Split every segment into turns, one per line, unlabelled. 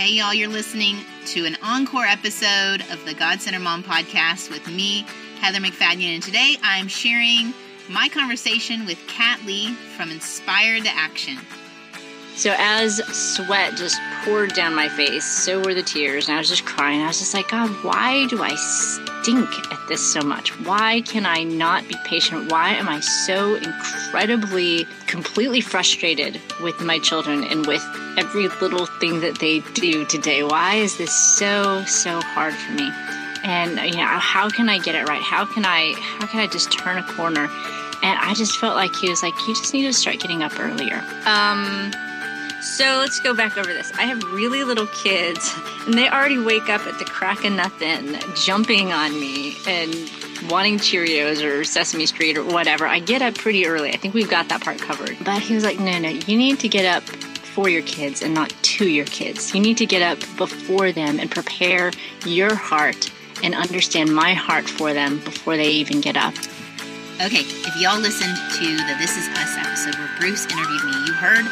Hey, y'all, you're listening to an encore episode of the God Centered Mom podcast with me, Heather MacFadyen. And today I'm sharing my conversation with Kat Lee from Inspired to Action.
So as sweat just poured down my face, so were the tears, and I was just crying. I was just like, God, why do I stink at this so much? Why can I not be patient? Why am I so incredibly, completely frustrated with my children and with every little thing that they do today? Why is this so, so hard for me? And you know, how can I get it right? How can I how can I just turn a corner? And I just felt like he was like, you just need to start getting up earlier. Um, so let's go back over this. I have really little kids, and they already wake up at the crack of nothing, jumping on me and wanting Cheerios or Sesame Street or whatever. I get up pretty early. I think we've got that part covered. But he was like, no, no, you need to get up for your kids and not to your kids. You need to get up before them and prepare your heart and understand my heart for them before they even get up.
Okay, if y'all listened to the This Is Us episode where Bruce interviewed me, you heard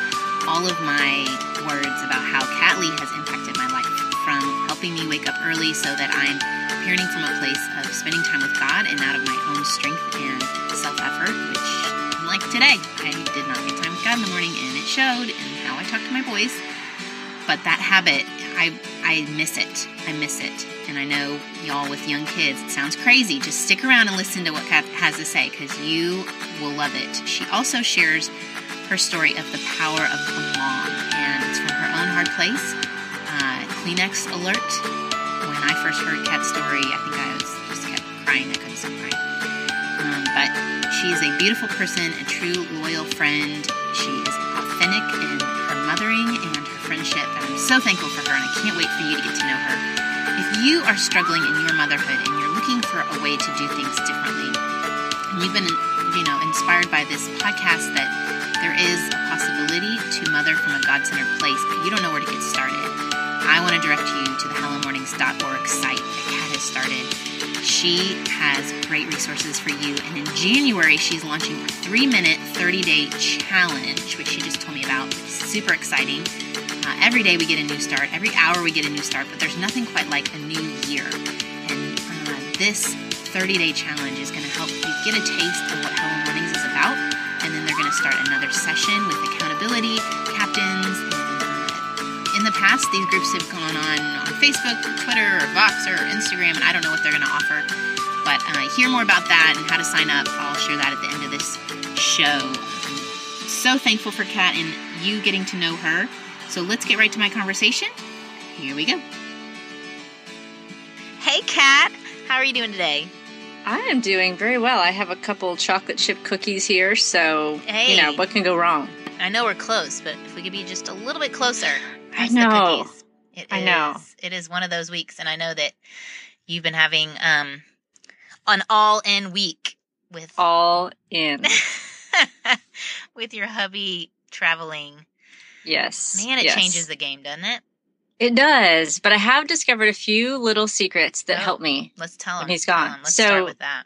all of my words about how Kat Lee has impacted my life from helping me wake up early so that I'm parenting from a place of spending time with God and out of my own strength and self effort, which, like today, I did not get time with God in the morning and it showed in how I talk to my boys. But that habit, I, I miss it. I miss it. And I know y'all with young kids, it sounds crazy. Just stick around and listen to what Kat has to say because you will love it. She also shares her story of the power of mom, and it's from her own hard place. Uh, Kleenex alert. When I first heard Kat's story, I think I was just kept crying. I couldn't stop crying. Um, but she is a beautiful person, a true loyal friend. She is authentic in her mothering and her friendship, and I'm so thankful for her, and I can't wait for you to get to know her. If you are struggling in your motherhood and you're looking for a way to do things differently, and you've been, you know, inspired by this podcast that there is a possibility to mother from a God centered place, but you don't know where to get started. I want to direct you to the hellomornings.org site that Kat has started. She has great resources for you, and in January, she's launching a three minute, 30 day challenge, which she just told me about. It's super exciting. Uh, every day we get a new start, every hour we get a new start, but there's nothing quite like a new year. And uh, this 30 day challenge is going to help you get a taste of what start another session with accountability captains. In the past, these groups have gone on on Facebook, Twitter, or Vox, or Instagram, and I don't know what they're going to offer. But uh, hear more about that and how to sign up. I'll share that at the end of this show. I'm so thankful for Kat and you getting to know her. So let's get right to my conversation. Here we go. Hey, Kat. How are you doing today?
I am doing very well. I have a couple chocolate chip cookies here, so
hey.
you know what can go wrong.
I know we're close, but if we could be just a little bit closer.
I know.
It
I
is,
know.
It is one of those weeks, and I know that you've been having um an all-in week with
all in
with your hubby traveling.
Yes,
Man, it
yes.
changes the game, doesn't it?
It does, but I have discovered a few little secrets that
Oh.
help me.
Let's tell him.
When he's gone.
Let's
So-
start with that.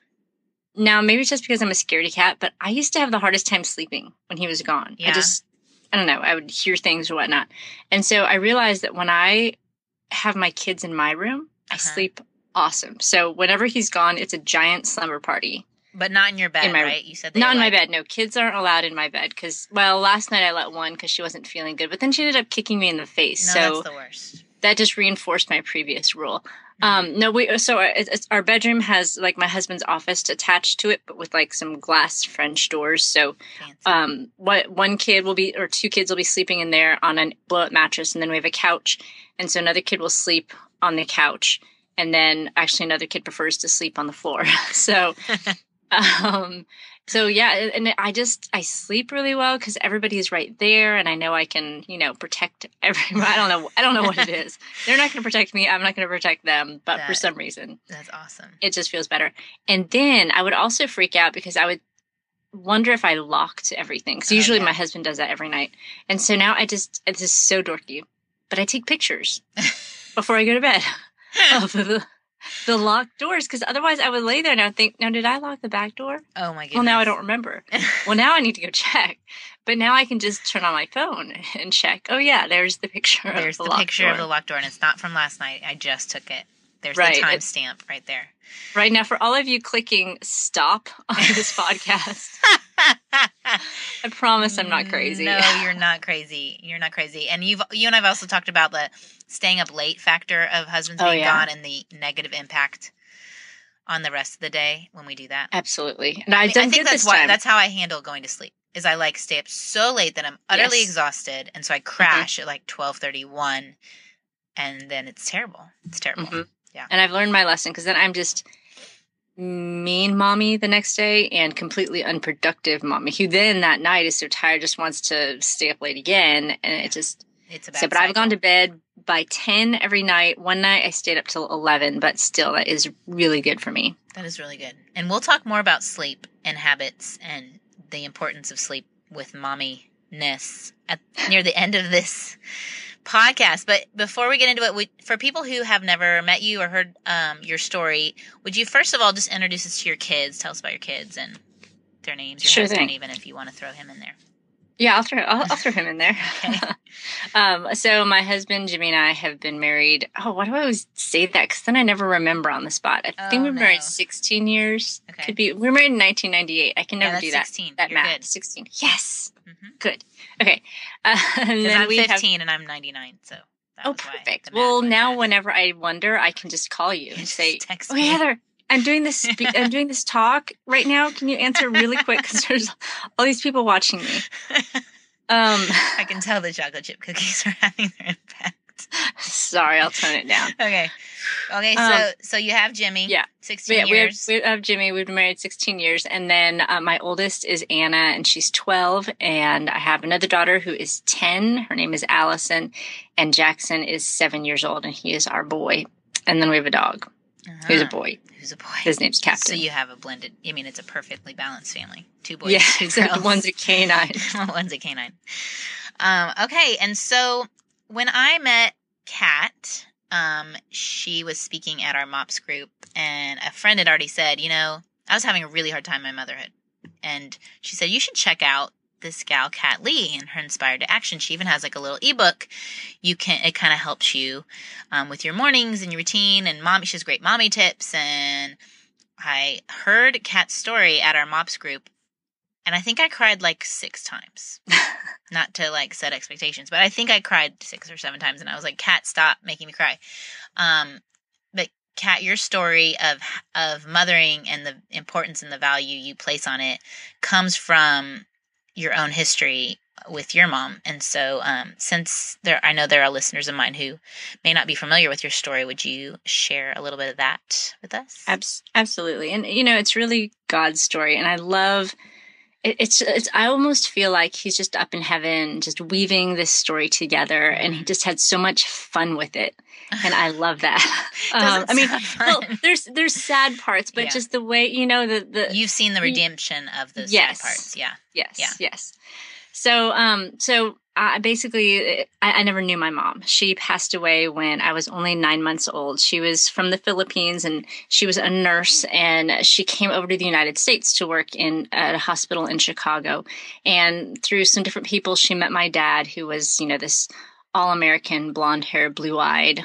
Now, maybe it's just because I'm a scaredy cat, but I used to have the hardest time sleeping when he was gone.
Yeah.
I just, I don't know, I would hear things or whatnot. And so I realized that when I have my kids in my room, I
Uh-huh.
sleep awesome. So whenever he's gone, it's a giant slumber party.
But not in your bed,
In my-
right? You said they
Not in my bed. No, kids aren't allowed in my bed because, well, last night I let one because she wasn't feeling good, but then she ended up kicking me in the face.
No,
so
that's the worst.
that just reinforced my previous rule.
Mm-hmm.
Um, no, we so our, it's, it's- our bedroom has like my husband's office attached to it, but with like some glass French doors. So
Fancy.
um, what one kid will be or two kids will be sleeping in there on a blow up mattress, and then we have a couch, and so another kid will sleep on the couch, and then actually another kid prefers to sleep on the floor. so. um so yeah and i just i sleep really well because everybody's right there and i know i can you know protect everyone i don't know i don't know what it is they're not going to protect me i'm not going to protect them but for some reason
that's awesome.
it just feels better and then i would also freak out because i would wonder if i locked everything because
Oh,
usually
yeah.
my husband does that every night and so now i just this is so dorky but i take pictures before i go to bed of the the locked doors because otherwise I would lay there and I would think, now did I lock the back door?
Oh my goodness.
Well, now I don't remember. well, now I need to go check. But now I can just turn on my phone and check. Oh yeah, there's the picture.
There's
of
the,
the,
picture
door.
of the locked door, and it's not from last night. I just took it. There's
Right,
the timestamp right there.
Right now, for all of you clicking stop on this podcast, I promise I'm not crazy.
No, you're not crazy. You're not crazy. And you've you and I've also talked about the staying up late factor of husbands
Oh,
being
yeah.
gone and the negative impact on the rest of the day when we do that.
Absolutely. And I,
mean, I think that's why
time.
that's how I handle going to sleep. Is I like stay up so late that I'm utterly
Yes.
exhausted, and so I crash at like twelve thirty one, and then it's terrible. It's terrible.
Mhm.
Yeah.
And I've learned my lesson because then I'm just mean mommy the next day and completely unproductive mommy who then that night is so tired just wants to stay up late again and it just
It's a bad
so but I've gone to bed by 10 every night. One night I stayed up till 11, but still that is really good for me.
That is really good. And we'll talk more about sleep and habits and the importance of sleep with mommy ness at near the end of this podcast. But before we get into it, we, for people who have never met you or heard um, your story, would you first of all just introduce us to your kids? Tell us about your kids and their names, your
Sure
husband,
thing.
even if you want to throw him in there.
Yeah, I'll throw I'll, I'll throw him in there.
Okay.
um, so my husband Jimmy and I have been married. Oh, why do I always say that? Because then I never remember on the spot. I think
Oh,
we were
no.
married 16 years.
Okay.
Could be. We were married in 1998. I can
Yeah,
never
that's
do that.
16.
That
You're
math.
good.
16. Yes.
Mhm.
Good. Okay. Uh, and
Because
then
I'm 15
have.
and I'm 99, so that
Oh, perfect. Well, now
fast.
whenever I wonder, I can just call you and say,
text
"Oh,
me.
Heather, I'm doing this. Spe- I'm doing this talk right now. Can you answer really quick? Because there's all these people watching me." Um,
I can tell the chocolate chip cookies are having their impact.
sorry, I'll tone it down.
Okay. Okay, so
Um,
so you have Jimmy.
yeah.
16
But yeah, we have,
years.
we have Jimmy. We've been married 16 years, and then uh, my oldest is Anna, and she's 12. And I have another daughter who is 10. Her name is Allison, and Jackson is seven years old, and he is our boy. And then we have a dog who's a
Uh-huh.
boy.
Who's a boy.
His name's Captain.
So you have a blended, I mean, it's a perfectly balanced family. Two boys,
yeah,
two girls.
one's a canine.
one's a canine. Um, okay, and so when I met Kat, um, she was speaking at our MOPS group, and a friend had already said, you know, I was having a really hard time in my motherhood. And she said, you should check out this gal, Kat Lee, and her Inspired to Action. She even has like a little ebook. You can, it kind of helps you um, with your mornings and your routine. And mommy, she has great mommy tips. And I heard Kat's story at our MOPS group, and I think I cried like six times. Not to like set expectations, but I think I cried six or seven times, and I was like, "Kat, stop making me cry." Um, but Kat, your story of of mothering and the importance and the value you place on it comes from your own history with your mom, and so um, since there, I know there are listeners of mine who may not be familiar with your story. Would you share a little bit of that with us?
Abs- absolutely. And you know, it's really God's story and I love it, it's it's I almost feel like he's just up in heaven just weaving this story together and he just had so much fun with it. And I love that.
Doesn't
I mean, well, there's there's sad parts, but
Yeah.
just the way, you know, the the
You've seen the redemption of those
Yes.
parts, yeah.
Yes.
Yeah.
Yes. So, um, so I basically, I, I never knew my mom. She passed away when I was only nine months old. She was from the Philippines and she was a nurse and she came over to the United States to work in at a hospital in Chicago. And through some different people, she met my dad, who was, you know, this all American, blonde hair, blue eyed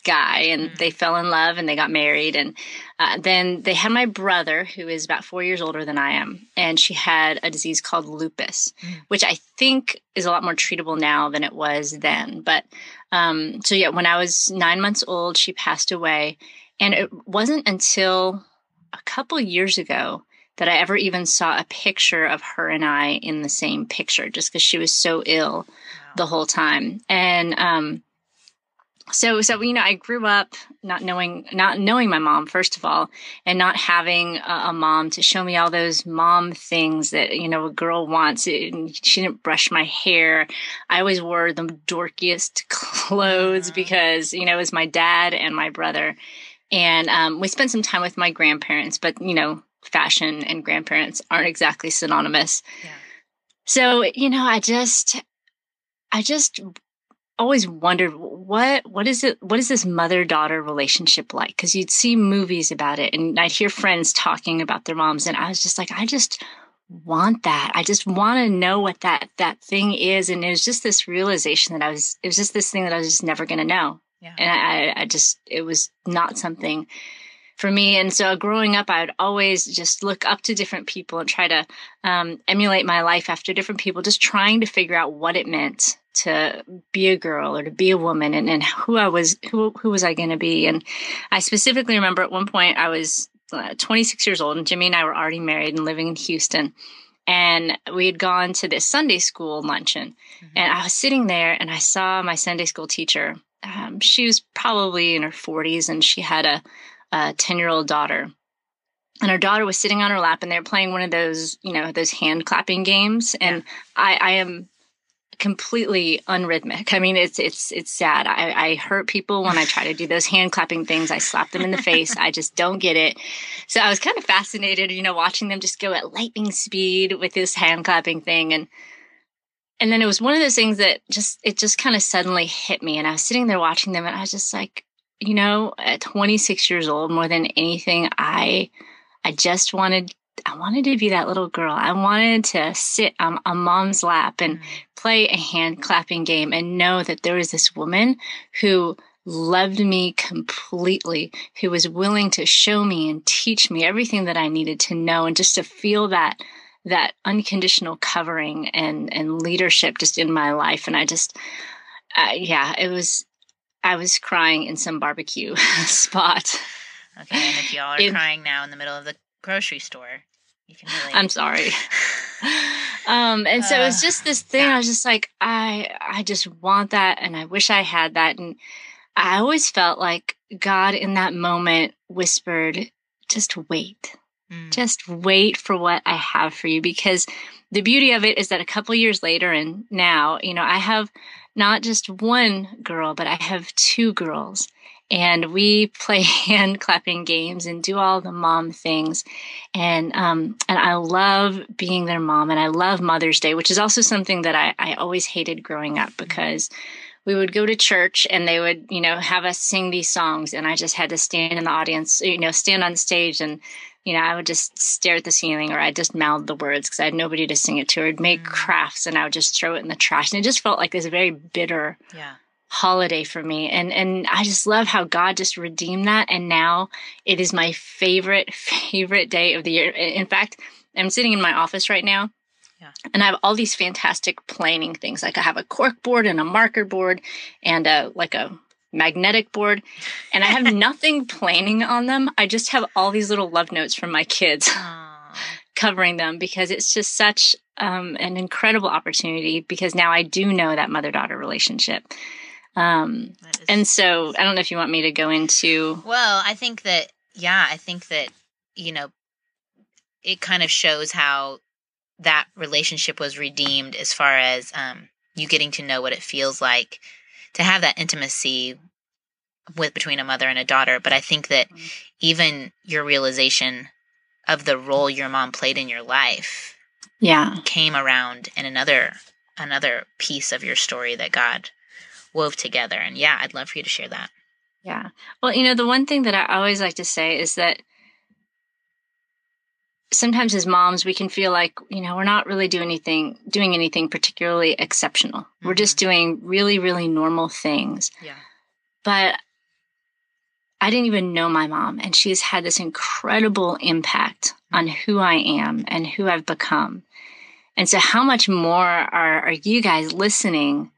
guy. And
Mm.
they fell in love and they got married. And uh, then they had my brother, who is about four years older than I am, and she had a disease called lupus,
Mm.
which I think is a lot more treatable now than it was then. But um, so, yeah, when I was nine months old, she passed away. And it wasn't until a couple years ago that I ever even saw a picture of her and I in the same picture, just because she was so ill the whole time. And um, so, so you know, I grew up not knowing, not knowing my mom first of all, and not having a, a mom to show me all those mom things that you know a girl wants. She didn't brush my hair. I always wore the dorkiest clothes
Mhm.
because you know it was my dad and my brother, and um, we spent some time with my grandparents. But you know, fashion and grandparents aren't exactly synonymous.
Yeah.
So, you know, I just, I just always wondered what what is it what is this mother daughter relationship like because you'd see movies about it and i'd hear friends talking about their moms and i was just like i just want that i just want to know what that that thing is and it was just this realization that i was it was just this thing that i was just never going to know yeah. and I, I just it was not something for me. And so growing up, I would always just look up to different people and try to um, emulate my life after different people, just trying to figure out what it meant to be a girl or to be a woman and, and who I was, who, who was I going to be? And I specifically remember at one point I was uh, 26 years old and Jimmy and I were already married and living in Houston. And we had gone to this Sunday school luncheon. Mm-hmm. And I was sitting there and I saw my Sunday school teacher. Um, she was probably in her 40s and she had a, a 10 year old daughter. And her daughter was sitting on her lap and they were playing one of those, you know, those hand clapping games. And yeah. I, I am completely unrhythmic. I mean, it's it's it's sad. I, I hurt people when I try to do those hand clapping things. I slap them in the face. I just don't get it. So I was kind of fascinated, you know, watching them just go at lightning speed with this hand clapping thing, and and then it was one of those things that just it just kind of suddenly hit me, and I was sitting there watching them, and I was just like, you know, at 26 years old, more than anything, I, I just wanted, I wanted to be that little girl. I wanted to sit on, a mom's lap and mm. play a hand clapping game and know that there was this woman who loved me completely, who was willing to show me and teach me everything that I needed to know and just to feel that that unconditional covering and and leadership just in my life and I just uh, yeah, it was I was crying in some barbecue spot.
Okay, and if y'all are it, crying now in the middle of the grocery store, you can really.
I'm sorry. um, and so uh, it's just this thing. Yeah. I was just like, I, I just want that, and I wish I had that. And I always felt like God in that moment whispered, "Just wait, mm. just wait for what I have for you." Because the beauty of it is that a couple years later, and now, you know, I have not just one girl, but I have two girls. And we play hand clapping games and do all the mom things. And um, and I love being their mom and I love Mother's Day, which is also something that I, I always hated growing up because we would go to church and they would, you know, have us sing these songs and I just had to stand in the audience, you know, stand on stage and you know, I would just stare at the ceiling or I'd just mouth the words because I had nobody to sing it to. Or I'd make mm. crafts and I would just throw it in the trash. And it just felt like this very bitter yeah. Holiday for me. And and I just love how God just redeemed that. And now it is my favorite, favorite day of the year. In fact, I'm sitting in my office right now. Yeah. And I have all these fantastic planning things. Like I have a cork board and a marker board and a like a magnetic board and I have nothing planning on them. I just have all these little love notes from my kids covering them because it's just such um, an incredible opportunity because now I do know that mother daughter relationship. Um, and so I don't know if you want me to go into.
Well, I think that, yeah, I think that, you know, it kind of shows how that relationship was redeemed as far as um, you getting to know what it feels like to have that intimacy with between a mother and a daughter but i think that mm-hmm. even your realization of the role your mom played in your life
yeah
came around in another another piece of your story that god wove together. And yeah i'd love for you to share that.
Yeah. Well you know the one thing that i always like to say is that sometimes as moms we can feel like you know we're not really doing anything doing anything particularly exceptional. Mm-hmm. we're just mm-hmm. doing really really normal things.
Yeah.
But i didn't even know my mom and she's had this incredible impact on who i am and who i've become. And so how much more are, are you guys listening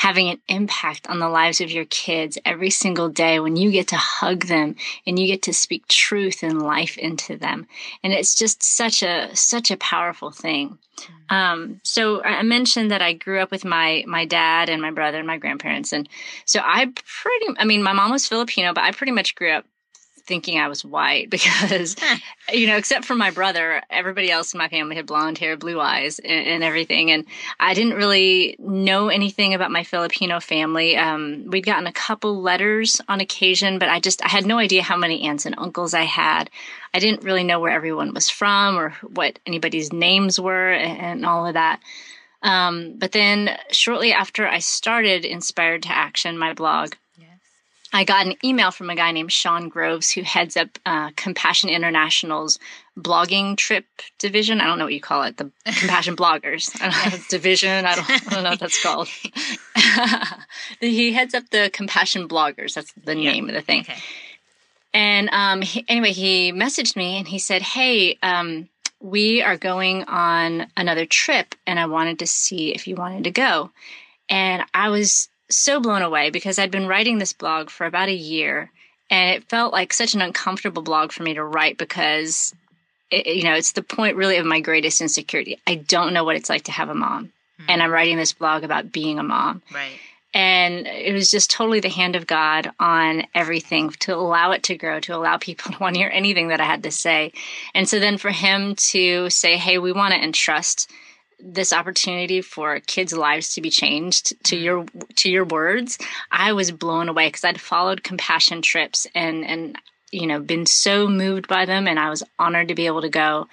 having an impact on the lives of your kids every single day when you get to hug them and you get to speak truth and life into them. And it's just such a, such a powerful thing. Mm. Um, so I mentioned that I grew up with my, my dad and my brother and my grandparents. And so I pretty, I mean, my mom was Filipino, but I pretty much grew up thinking I was white because, you know, except for my brother, everybody else in my family had blonde hair, blue eyes, and, and everything. And I didn't really know anything about my Filipino family. Um, we'd gotten a couple letters on occasion, but I just I had no idea how many aunts and uncles I had. I didn't really know where everyone was from or what anybody's names were and, and all of that. Um, but then shortly after I started Inspired to Action, my blog, I got an email from a guy named Shaun Groves who heads up uh, Compassion International's blogging trip division. I don't know what you call it, the Compassion Bloggers yes. division. I don't, I don't know what that's called. he heads up the Compassion Bloggers. That's the yeah. name of the thing. Okay. And um, he, anyway, he messaged me and he said, "Hey, um, we are going on another trip, and I wanted to see if you wanted to go." And I was so blown away because I'd been writing this blog for about a year and it felt like such an uncomfortable blog for me to write because it, you know it's the point really of my greatest insecurity. I don't know what it's like to have a mom mm-hmm. and i'm writing this blog about being a mom.
Right.
And it was just totally the hand of god on everything to allow it to grow to allow people to want to hear anything that i had to say. And so then for him to say hey we want to entrust this opportunity for kids' lives to be changed to mm-hmm. your to your words, I was blown away because I'd followed compassion trips and and you know been so moved by them, and I was honored to be able to go.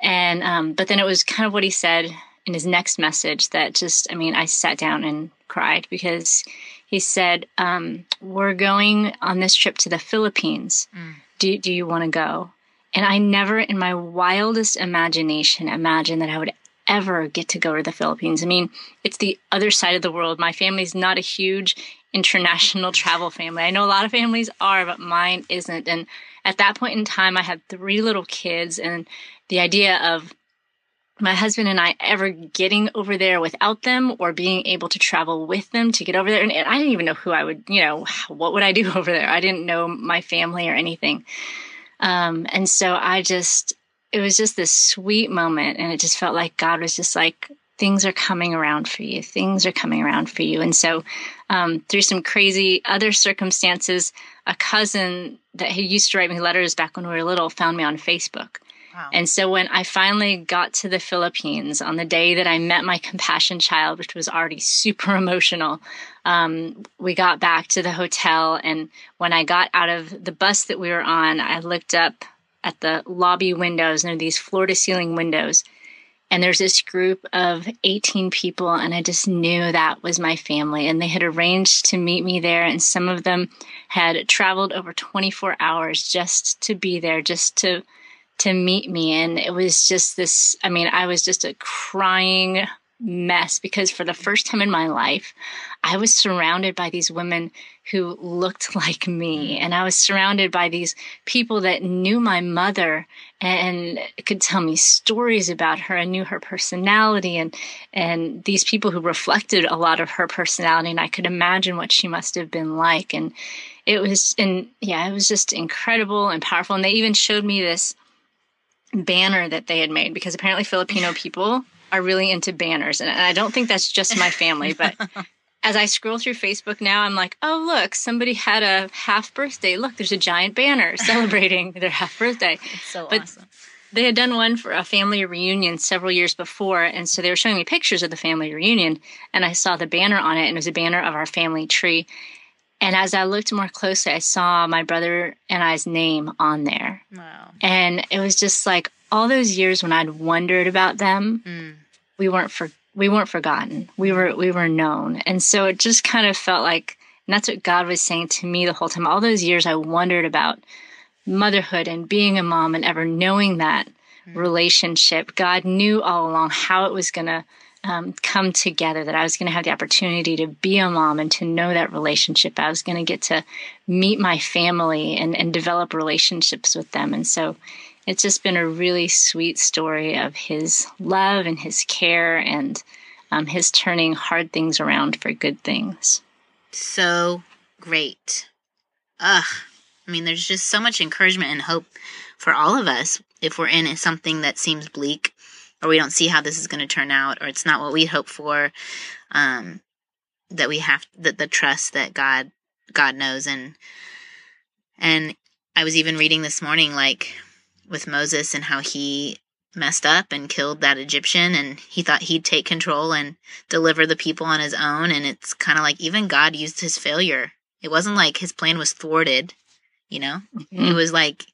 And um, but then it was kind of what he said in his next message that just I mean I sat down and cried because he said um, we're going on this trip to the Philippines. Mm. Do do you want to go? And I never in my wildest imagination imagined that I would ever get to go to the Philippines. I mean, it's the other side of the world. My family's not a huge international travel family. I know a lot of families are, but mine isn't. And at that point in time, I had three little kids, and the idea of my husband and I ever getting over there without them or being able to travel with them to get over there. And, I didn't even know who I would, you know, what would I do over there? I didn't know my family or anything. Um, and so I just, it was just this sweet moment and it just felt like god was just like things are coming around for you. Things are coming around for you. And so um, through some crazy other circumstances a cousin that he used to write me letters back when we were little found me on facebook. Wow. and so when i finally got to the philippines on the day that i met my compassion child which was already super emotional um, we got back to the hotel and when i got out of the bus that we were on i looked up at the lobby windows, and are these floor to ceiling windows. And there's this group of 18 people, and I just knew that was my family. And they had arranged to meet me there, and some of them had traveled over 24 hours just to be there, just to to meet me. And it was just this. I mean, I was just a crying mess because for the first time in my life, I was surrounded by these women who looked like me. And I was surrounded by these people that knew my mother and could tell me stories about her and knew her personality and, and these people who reflected a lot of her personality. And I could imagine what she must have been like. And it was, and yeah, it was just incredible and powerful. And they even showed me this banner that they had made because apparently Filipino people are really into banners. And I don't think that's just my family, but as I scroll through Facebook now, I'm like, oh, look, somebody had a half birthday. Look, there's a giant banner celebrating their half birthday.
It's so but awesome.
They had done one for a family reunion several years before. And so they were showing me pictures of the family reunion. And I saw the banner on it, and it was a banner of our family tree. And as I looked more closely, I saw my brother and I's name on there. Wow. And it was just like all those years when I'd wondered about them, mm. We weren't for we weren't forgotten. We were we were known. And so it just kind of felt like and that's what God was saying to me the whole time. All those years I wondered about motherhood and being a mom and ever knowing that mm-hmm. relationship. God knew all along how it was going to um, come together, that I was going to have the opportunity to be a mom and to know that relationship. I was going to get to meet my family and, and develop relationships with them. And so it's just been a really sweet story of his love and his care and um, his turning hard things around for good things.
So great. Ugh. I mean, there's just so much encouragement and hope for all of us if we're in something that seems bleak or we don't see how this is going to turn out or it's not what we hope for. Um, that we have that the trust that God God knows and and I was even reading this morning like with Moses and how he messed up and killed that Egyptian and he thought he'd take control and deliver the people on his own and it's kind of like even God used his failure. It wasn't like his plan was thwarted, you know? Mm-hmm. It was like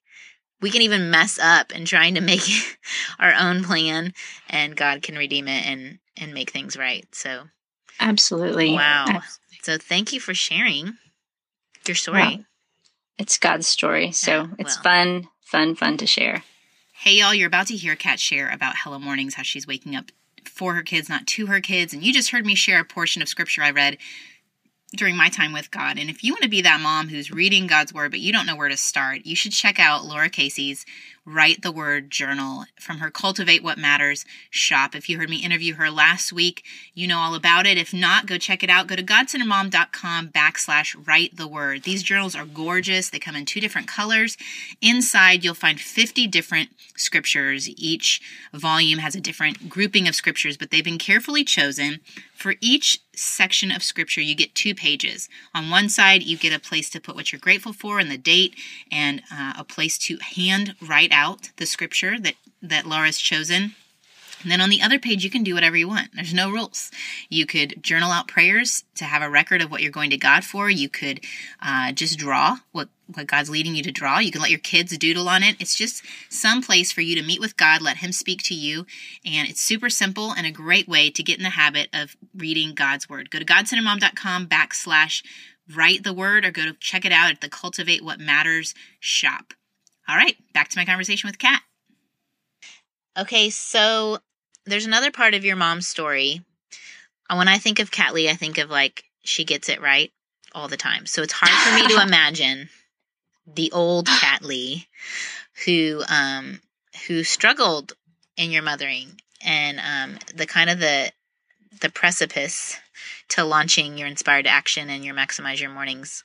we can even mess up in trying to make our own plan and God can redeem it and and make things right. So
Absolutely.
wow.
Abs-
So thank you for sharing your story.
Wow. It's God's story. So
Yeah,
it's
well.
fun, fun, fun to share.
Hey, y'all, you're about to hear Kat share about Hello Mornings, how she's waking up for her kids, not to her kids. And you just heard me share a portion of scripture I read during my time with God. And if you want to be that mom who's reading God's word, but you don't know where to start, you should check out Lara Casey's Write the Word journal from her Cultivate What Matters shop. If you heard me interview her last week, you know all about it. If not, go check it out. Go to godcenteredmom.com backslash write the word. These journals are gorgeous. They come in two different colors. Inside, you'll find 50 different scriptures. Each volume has a different grouping of scriptures, but they've been carefully chosen. For each section of scripture, you get two pages. On one side, you get a place to put what you're grateful for and the date, and uh, a place to hand write out the scripture that, that Lara's chosen. And then on the other page, you can do whatever you want. There's no rules. You could journal out prayers to have a record of what you're going to God for. You could uh, just draw what, what God's leading you to draw. You can let your kids doodle on it. It's just some place for you to meet with God, let Him speak to you. And it's super simple and a great way to get in the habit of reading God's Word. Go to godcenteredmom.com backslash write the word or go to check it out at the Cultivate What Matters shop. All right, back to my conversation with Kat. Okay, so there's another part of your mom's story. Uh, When I think of Kat Lee, I think of like she gets it right all the time. So it's hard for me to imagine the old Kat Lee who um who struggled in your mothering and um the kind of the the precipice to launching your inspired action and your maximize your mornings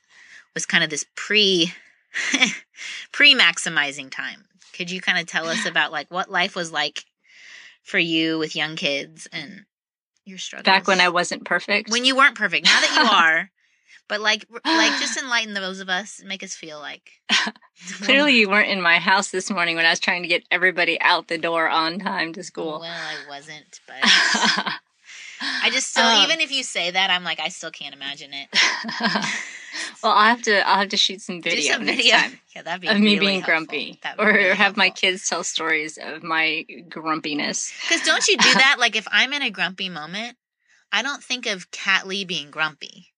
was kind of this pre pre maximizing time. Could you kind of tell us about like what life was like for you with young kids and your struggles?
Back when I wasn't perfect.
when you weren't perfect. Now that you are, but like like just enlighten those of us, make us feel like
Clearly, you weren't in my house this morning when I was trying to get everybody out the door on time to school.
Well, I wasn't, but I just still
Um,
even if you say that, I'm like I still can't imagine it.
Well, I'll have to. I'll have to shoot some
Do
video
some
next
video.
time
Yeah, that'd be
of me
really
being
helpful.
grumpy, or
really
have my kids tell stories of my grumpiness.
Because don't you do that? Like if I'm in a grumpy moment, I don't think of Kat Lee being grumpy.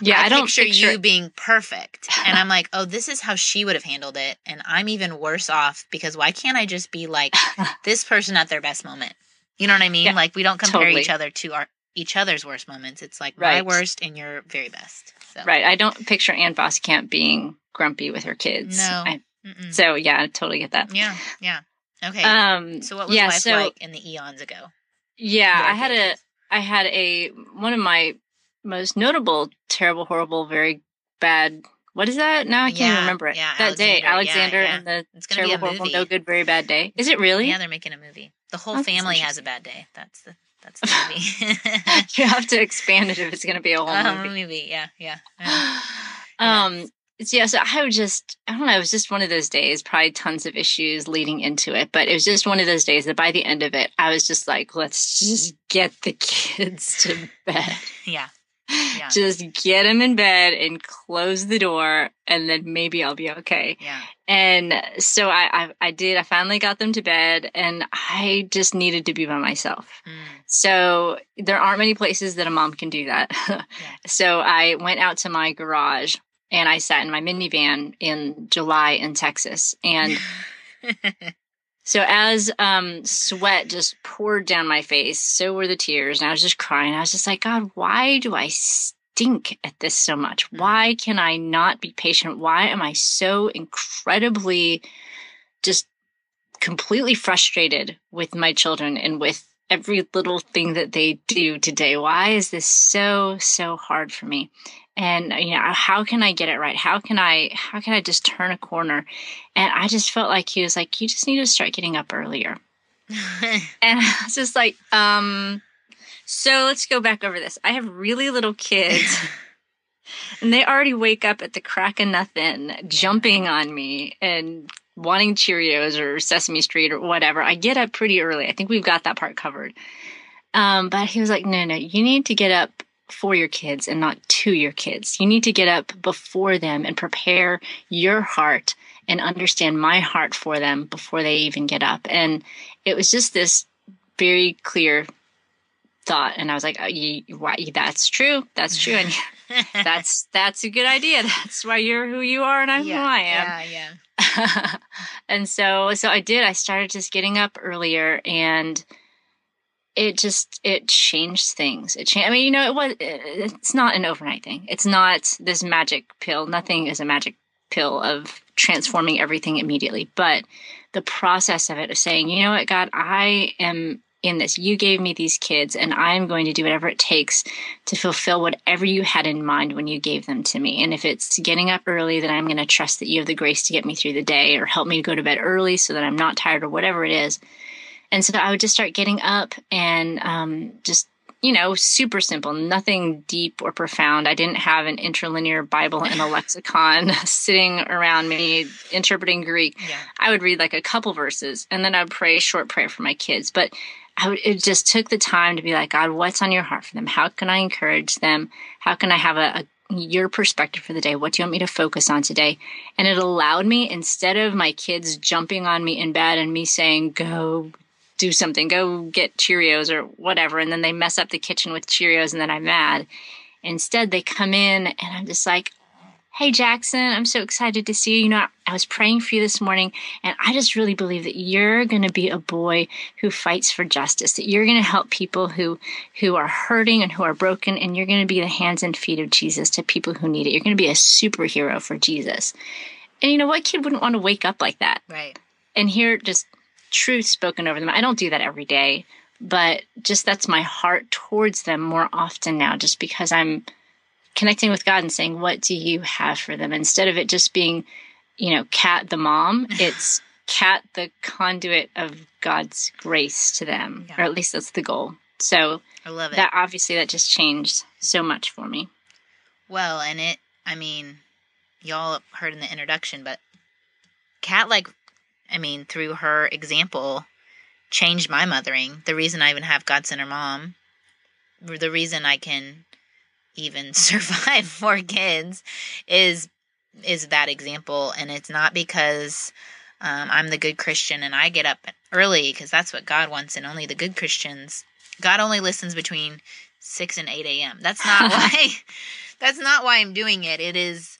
Yeah, I, don't
picture,
picture
you being perfect, and I'm like, oh, this is how she would have handled it, and I'm even worse off because why can't I just be like this person at their best moment? You know what I mean?
Yeah,
like we don't compare
totally.
each other to our each other's worst moments. It's like my worst and your very best. So.
right. I don't picture Ann Voskamp being grumpy with her kids.
No.
I- so yeah, I totally get that.
Yeah. Yeah. Okay.
Um.
so what was
yeah,
life
so,
like in the eons ago?
Yeah, I had a
ages?
Had a one of my most notable, terrible, horrible, very bad. What is that? Now I can't
Yeah,
remember it.
yeah,
that day,
Alexander, yeah,
Alexander
yeah.
and the
It's
terrible, horrible, no good, very bad day. Is it really?
Yeah, they're making a movie. The whole
that's
family has a bad day. That's the that's the movie.
you have to expand it if it's going to be a whole
Um,
movie.
movie. Yeah, yeah. yeah.
um. Yeah, so I would just, I don't know, it was just one of those days, probably tons of issues leading into it, but it was just one of those days that by the end of it, I was just like, let's just get the kids to bed.
Yeah. Yeah.
Just get them in bed and close the door, and then maybe I'll be okay.
Yeah.
And so I, I, I did. I finally got them to bed, and I just needed to be by myself.
Mm.
So there aren't many places that a mom can do that. So I went out to my garage and I sat in my minivan in July in Texas. And so as um, sweat just poured down my face, so were the tears. And I was just crying. I was just like, God, why do I stink at this so much? Why can I not be patient? Why am I so incredibly just completely frustrated with my children and with every little thing that they do today. Why is this so so hard for me? And you know, how can I get it right? How can I how can I just turn a corner? And I just felt like he was like, you just need to start getting up earlier. And I was just like, um, so let's go back over this. I have really little kids. And they already wake up at the crack of nothing, jumping on me and wanting Cheerios or Sesame Street or whatever. I get up pretty early. I think we've got that part covered. Um, but he was like, no, no, you need to get up for your kids and not to your kids. You need to get up before them and prepare your heart and understand my heart for them before they even get up. And it was just this very clear thought, and I was like, oh, you, why, "That's true. That's true." And that's that's a good idea. That's why you're who you are, and I'm
yeah,
who I am.
Yeah, yeah.
and so so I did. I started just getting up earlier and it just it changed things. It changed. I mean, you know, it was. It's not an overnight thing. It's not this magic pill. Nothing is a magic pill of transforming everything immediately. But the process of it of saying, you know what, God, I am in this. You gave me these kids, and I'm going to do whatever it takes to fulfill whatever you had in mind when you gave them to me. And if it's getting up early, then I'm going to trust that you have the grace to get me through the day or help me go to bed early so that I'm not tired or whatever it is. And so I would just start getting up and um, just, you know, super simple, nothing deep or profound. I didn't have an interlinear Bible and a lexicon sitting around me interpreting Greek. Yeah. I would read like a couple verses and then I would pray a short prayer for my kids. But I would, it just took the time to be like, God, what's on your heart for them? How can I encourage them? How can I have a, a your perspective for the day. What do you want me to focus on today? And it allowed me, instead of my kids jumping on me in bed and me saying, go do something, go get Cheerios or whatever. And then they mess up the kitchen with Cheerios and then I'm mad. Instead, they come in and I'm just like, Hey, Jackson, I'm so excited to see you. You know, I was praying for you this morning, and I just really believe that you're going to be a boy who fights for justice, that you're going to help people who, who are hurting and who are broken, and you're going to be the hands and feet of Jesus to people who need it. You're going to be a superhero for Jesus. And you know, what kid wouldn't want to wake up like that?
Right.
And hear just truth spoken over them. I don't do that every day, but just that's my heart towards them more often now, just because I'm connecting with God and saying, What do you have for them? Instead of it just being, you know, Kat the mom, it's Kat the conduit of God's grace to them, yeah. or at least that's the goal. So
I love it.
That obviously that just changed so much for me.
Well, and it, I mean, y'all heard in the introduction, but Kat like I mean, through her example, changed my mothering. The reason I even have God Centered Mom, the reason I can even survive four kids is is that example. And it's not because um, i'm the good christian and i get up early because that's what god wants and only the good christians. God only listens between 6 and 8 a.m that's not why that's not why i'm doing it. It is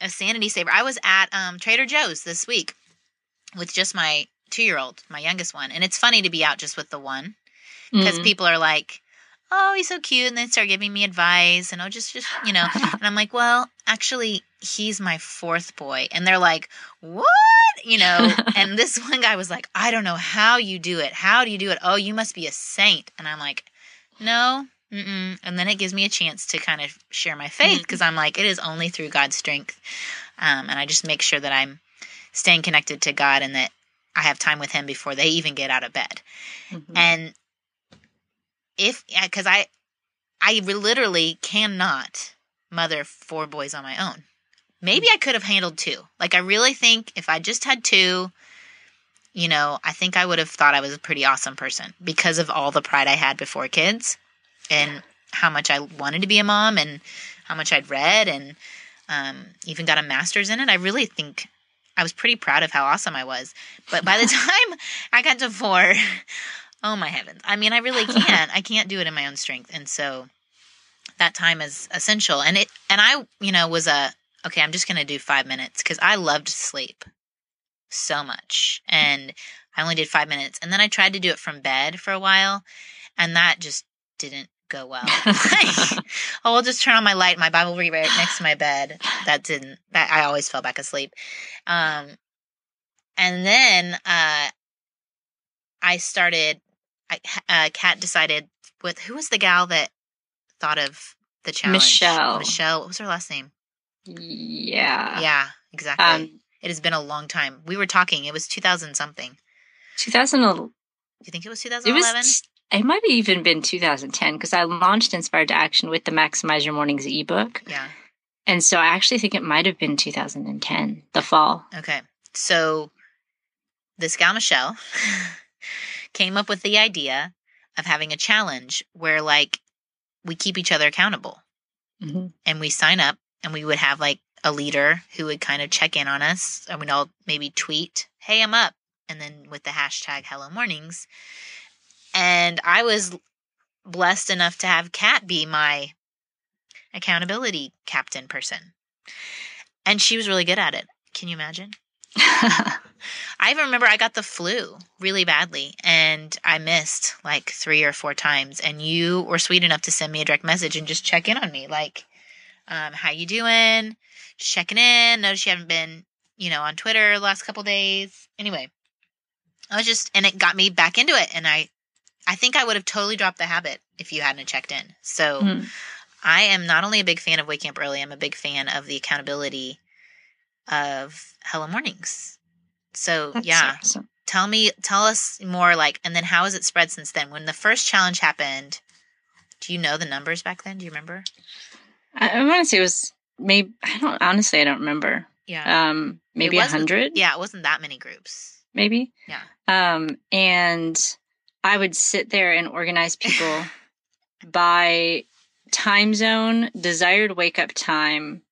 a sanity saver. I was at um, trader joe's this week with just my two year old, my youngest one. And it's funny to be out just with the one because mm-hmm. people are like, oh, he's so cute. And they start giving me advice and oh, just, just, you know. and I'm like, well, actually, he's my fourth boy. And they're like, what? You know, and this one guy was like, I don't know how you do it. How do you do it? Oh, you must be a saint. And I'm like, no. Mm-mm. And then it gives me a chance to kind of share my faith because mm-hmm. I'm like, it is only through God's strength. Um, and I just make sure that I'm staying connected to God and that I have time with Him before they even get out of bed. Mm-hmm. And if, because I, I literally cannot mother four boys on my own. Maybe I could have handled two. Like, I really think if I just had two, you know, I think I would have thought I was a pretty awesome person because of all the pride I had before kids and how much I wanted to be a mom and how much I'd read and um, even got a master's in it. I really think I was pretty proud of how awesome I was. But by the time I got to four, oh my heavens. I mean, I really can't. I can't do it in my own strength. And so that time is essential. And it, and I, you know, was a, okay, I'm just going to do five minutes because I loved sleep so much. And I only did five minutes. And then I tried to do it from bed for a while. And that just didn't go well. oh, I'll just turn on my light. My Bible right next to my bed. That didn't. That I always fell back asleep. Um, and then uh, I started. I, uh, Kat decided with who was the gal that thought of the challenge?
Michelle.
Michelle. What was her last name?
Yeah.
Yeah. Exactly. Um, it has been a long time. We were talking. It was two thousand something.
Two thousand.
Do you think it was 2011? It was
it might have even been 2010 because I launched Inspired to Action with the Maximize Your Mornings ebook.
Yeah.
And so I actually think it might have been 2010, the fall.
Okay. So this gal Michelle came up with the idea of having a challenge where like we keep each other accountable. Mm-hmm. And we sign up and we would have like a leader who would kind of check in on us and we'd all maybe tweet, Hey, I'm up. And then with the hashtag hello mornings and I was blessed enough to have Kat be my accountability captain person. And she was really good at it. Can you imagine? I even remember I got the flu really badly and I missed like three or four times. And you were sweet enough to send me a direct message and just check in on me. Like, um, how you doing? Just checking in. Notice you haven't been, you know, on Twitter the last couple days. Anyway, I was just, and it got me back into it. And I, I think I would have totally dropped the habit if you hadn't checked in. So mm. I am not only a big fan of waking up early, I'm a big fan of the accountability of Hello Mornings. So That's yeah, awesome. tell me, tell us more. Like, and then how has it spread since then? When the first challenge happened, do you know the numbers back then? Do you remember?
I, I want to say it was maybe. I don't honestly. I don't remember.
Yeah.
Um, maybe a hundred.
Yeah, it wasn't that many groups.
Maybe.
Yeah.
Um, and I would sit there and organize people by time zone, desired wake up time,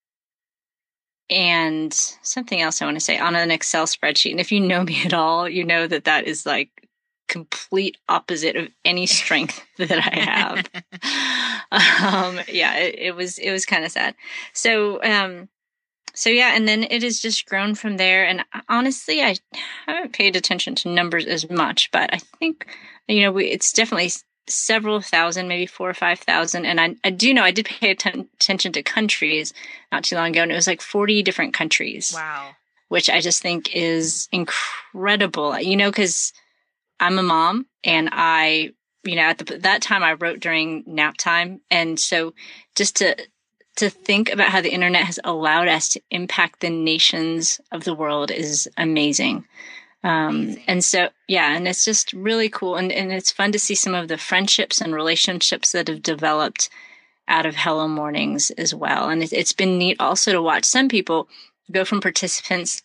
and something else I want to say on an Excel spreadsheet. And if you know me at all, you know that that is like complete opposite of any strength that I have. um, yeah, it, it, was it was kind of sad. So um, so yeah, and then it has just grown from there. And honestly, I haven't paid attention to numbers as much, but I think you know we, it's definitely several thousand, maybe four or five thousand. And I, I do know I did pay atten- attention to countries not too long ago, and it was like 40 different countries.
Wow.
Which I just think is incredible. You know, because I'm a mom and I, you know, at the, that time I wrote during nap time. And so just to, to think about how the internet has allowed us to impact the nations of the world is amazing. Um, and so, yeah, and it's just really cool. And, and it's fun to see some of the friendships and relationships that have developed out of Hello Mornings as well. And it, it's been neat also to watch some people go from participants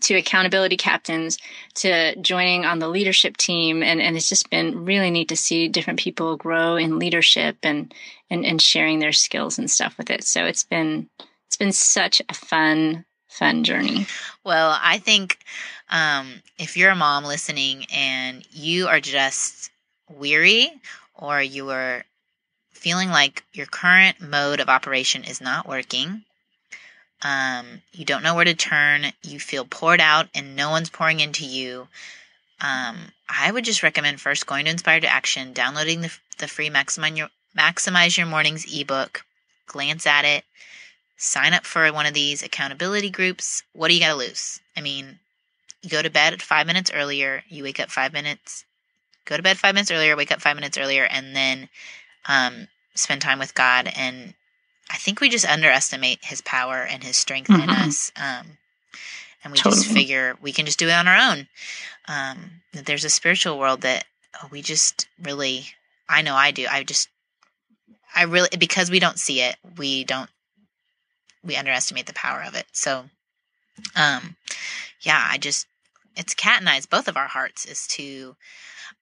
to accountability captains to joining on the leadership team and, and it's just been really neat to see different people grow in leadership and, and and sharing their skills and stuff with it so it's been it's been such a fun fun journey.
Well i think um, if you're a mom listening and you are just weary or you are feeling like your current mode of operation is not working, um, you don't know where to turn, you feel poured out and no one's pouring into you, um, I would just recommend first going to Inspired to Action, downloading the, the free Maximize Your, Maximize Your Mornings ebook, glance at it, sign up for one of these accountability groups. What do you got to lose? I mean, you go to bed five minutes earlier, you wake up five minutes, go to bed five minutes earlier, wake up five minutes earlier, and then um, spend time with God. And I think we just underestimate His power and His strength mm-hmm. in us. Um, and we totally. just figure we can just do it on our own. Um, that there's a spiritual world that we just really, I know I do. I just, I really, because we don't see it, we don't, we underestimate the power of it. So, um, yeah, I just it's Kat and I's both of our hearts is to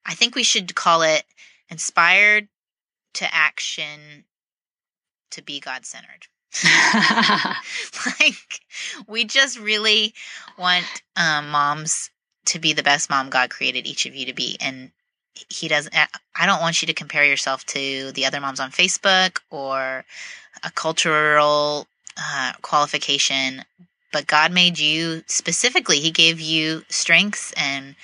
I think we should call it inspired to action to be God centered. like we just really want um, moms to be the best mom God created each of you to be and he doesn't I don't want you to compare yourself to the other moms on Facebook or a cultural uh, qualification but God made you specifically. He gave you strengths and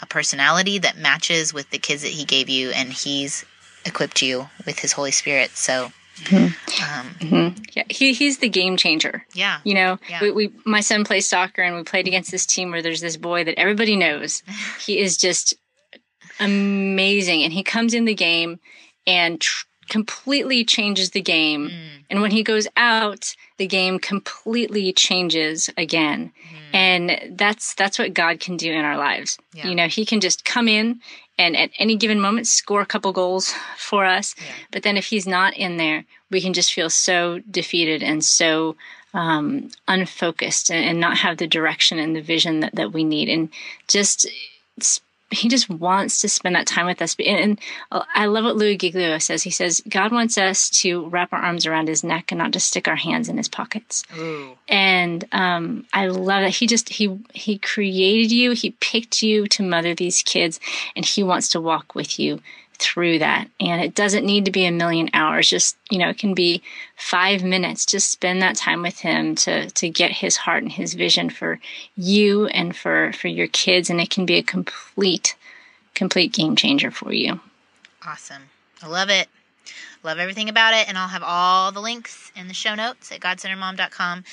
a personality that matches with the kids that He gave you, and He's equipped you with His Holy Spirit. So,
mm-hmm. Um, mm-hmm. yeah, he he's the game changer.
Yeah,
you know,
yeah.
We, we my son plays soccer, and we played against this team where there's this boy that everybody knows. he is just amazing, and he comes in the game and. Tr- completely changes the game. Mm. And when he goes out, the game completely changes again. Mm. And that's that's what God can do in our lives. Yeah. You know, he can just come in and at any given moment score a couple goals for us. Yeah. But then if he's not in there, we can just feel so defeated and so um, unfocused and, and, not have the direction and the vision that, that we need. And just he just wants to spend that time with us. And, I love what Louie Giglio says. He says, God wants us to wrap our arms around his neck and not just stick our hands in his pockets. Ooh. And um, I love that he just, he, he created you, he picked you to mother these kids, and he wants to walk with you through that. And it doesn't need to be a million hours. Just, you know, it can be five minutes. Just spend that time with him to, to get his heart and his vision for you and for, for your kids. And it can be a complete, complete game changer for you.
Awesome. I love it. Love everything about it. And I'll have all the links in the show notes at godcenteredmom.com.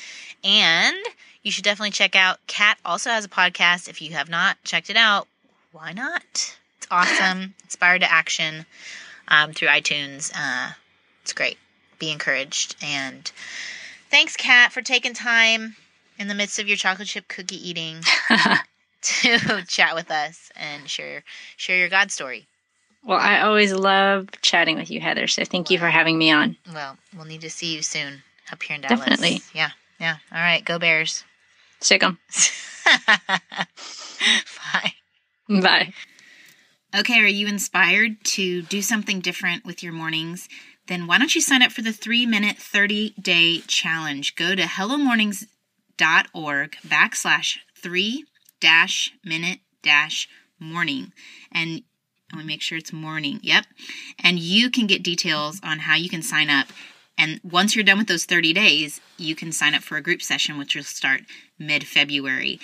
And you should definitely check out Kat also has a podcast. If you have not checked it out, why not? It's awesome. Inspired to action um, through iTunes. Uh, it's great. Be encouraged. And thanks, Kat, for taking time in the midst of your chocolate chip cookie eating to chat with us and share share your God story.
Well, I always love chatting with you, Heather. So thank you for having me on.
Well, we'll need to see you soon up here in Dallas.
Definitely.
Yeah. Yeah. All right. Go Bears.
Sick 'em.
Bye.
Bye.
Okay, are you inspired to do something different with your mornings? Then why don't you sign up for the three minute, 30 day challenge? Go to hellomornings.org backslash three dash minute dash morning. And let me make sure it's morning. Yep. And you can get details on how you can sign up. And once you're done with those 30 days, you can sign up for a group session, which will start mid February.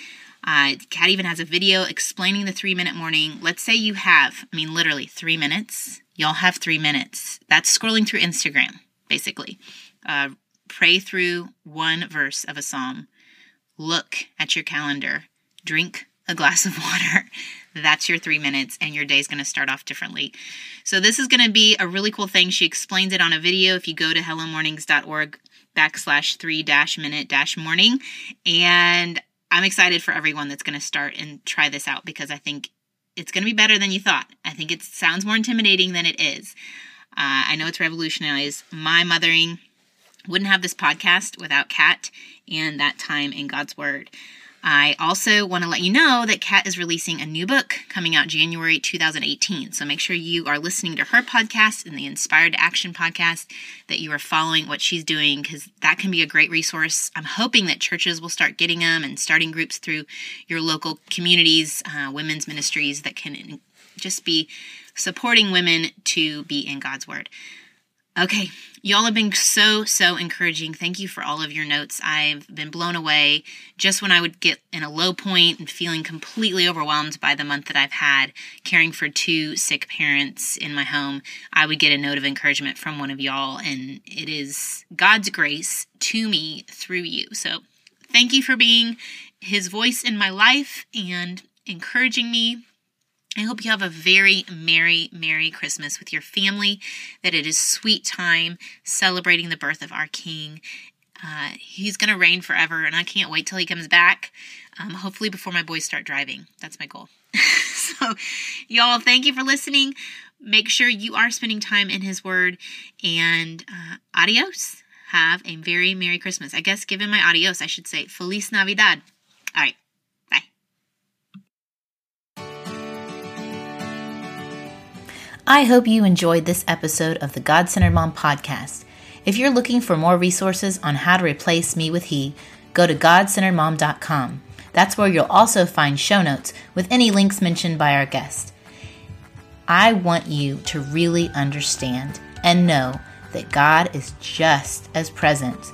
Uh, Kat even has a video explaining the three minute morning. Let's say you have, I mean, literally three minutes. Y'all have three minutes. That's scrolling through Instagram, basically. Uh, pray through one verse of a psalm. Look at your calendar. Drink a glass of water. That's your three minutes, and your day's going to start off differently. So, this is going to be a really cool thing. She explains it on a video if you go to hellomornings.org backslash three dash minute dash morning. And I'm excited for everyone that's going to start and try this out because I think it's going to be better than you thought. I think it sounds more intimidating than it is. Uh, I know it's revolutionized my mothering. Wouldn't have this podcast without Kat and that time in God's Word. I also want to let you know that Kat is releasing a new book coming out January 2018. So make sure you are listening to her podcast and the Inspired Action podcast, that you are following what she's doing because that can be a great resource. I'm hoping that churches will start getting them and starting groups through your local communities, uh, women's ministries that can just be supporting women to be in God's Word. Okay, y'all have been so, so encouraging. Thank you for all of your notes. I've been blown away. Just when I would get in a low point and feeling completely overwhelmed by the month that I've had caring for two sick parents in my home, I would get a note of encouragement from one of y'all. And it is God's grace to me through you. So thank you for being His voice in my life and encouraging me I hope you have a very merry, merry Christmas with your family, that it is sweet time celebrating the birth of our King. Uh, he's going to reign forever, and I can't wait till he comes back. Um, hopefully, before my boys start driving. That's my goal. so, y'all, thank you for listening. Make sure you are spending time in His Word, and uh, adios. Have a very Merry Christmas. I guess, given my adios, I should say Feliz Navidad. All right. I hope you enjoyed this episode of the God Centered Mom podcast. If you're looking for more resources on how to replace me with he, go to godcenteredmom.com. That's where you'll also find show notes with any links mentioned by our guest. I want you to really understand and know that God is just as present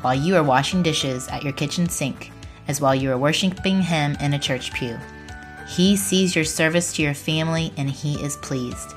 while you are washing dishes at your kitchen sink as while you are worshiping Him in a church pew. He sees your service to your family and He is pleased.